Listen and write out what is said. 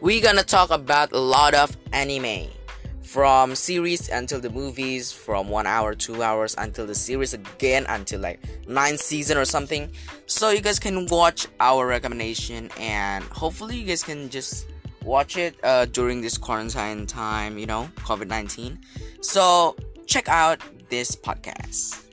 we're gonna talk about a lot of anime. From series until the movies from one hour two hours until the series again until like nine season or something. So you guys can watch our recommendation and hopefully you guys can just watch it uh, during this quarantine time you know covid-19 so check out this podcast.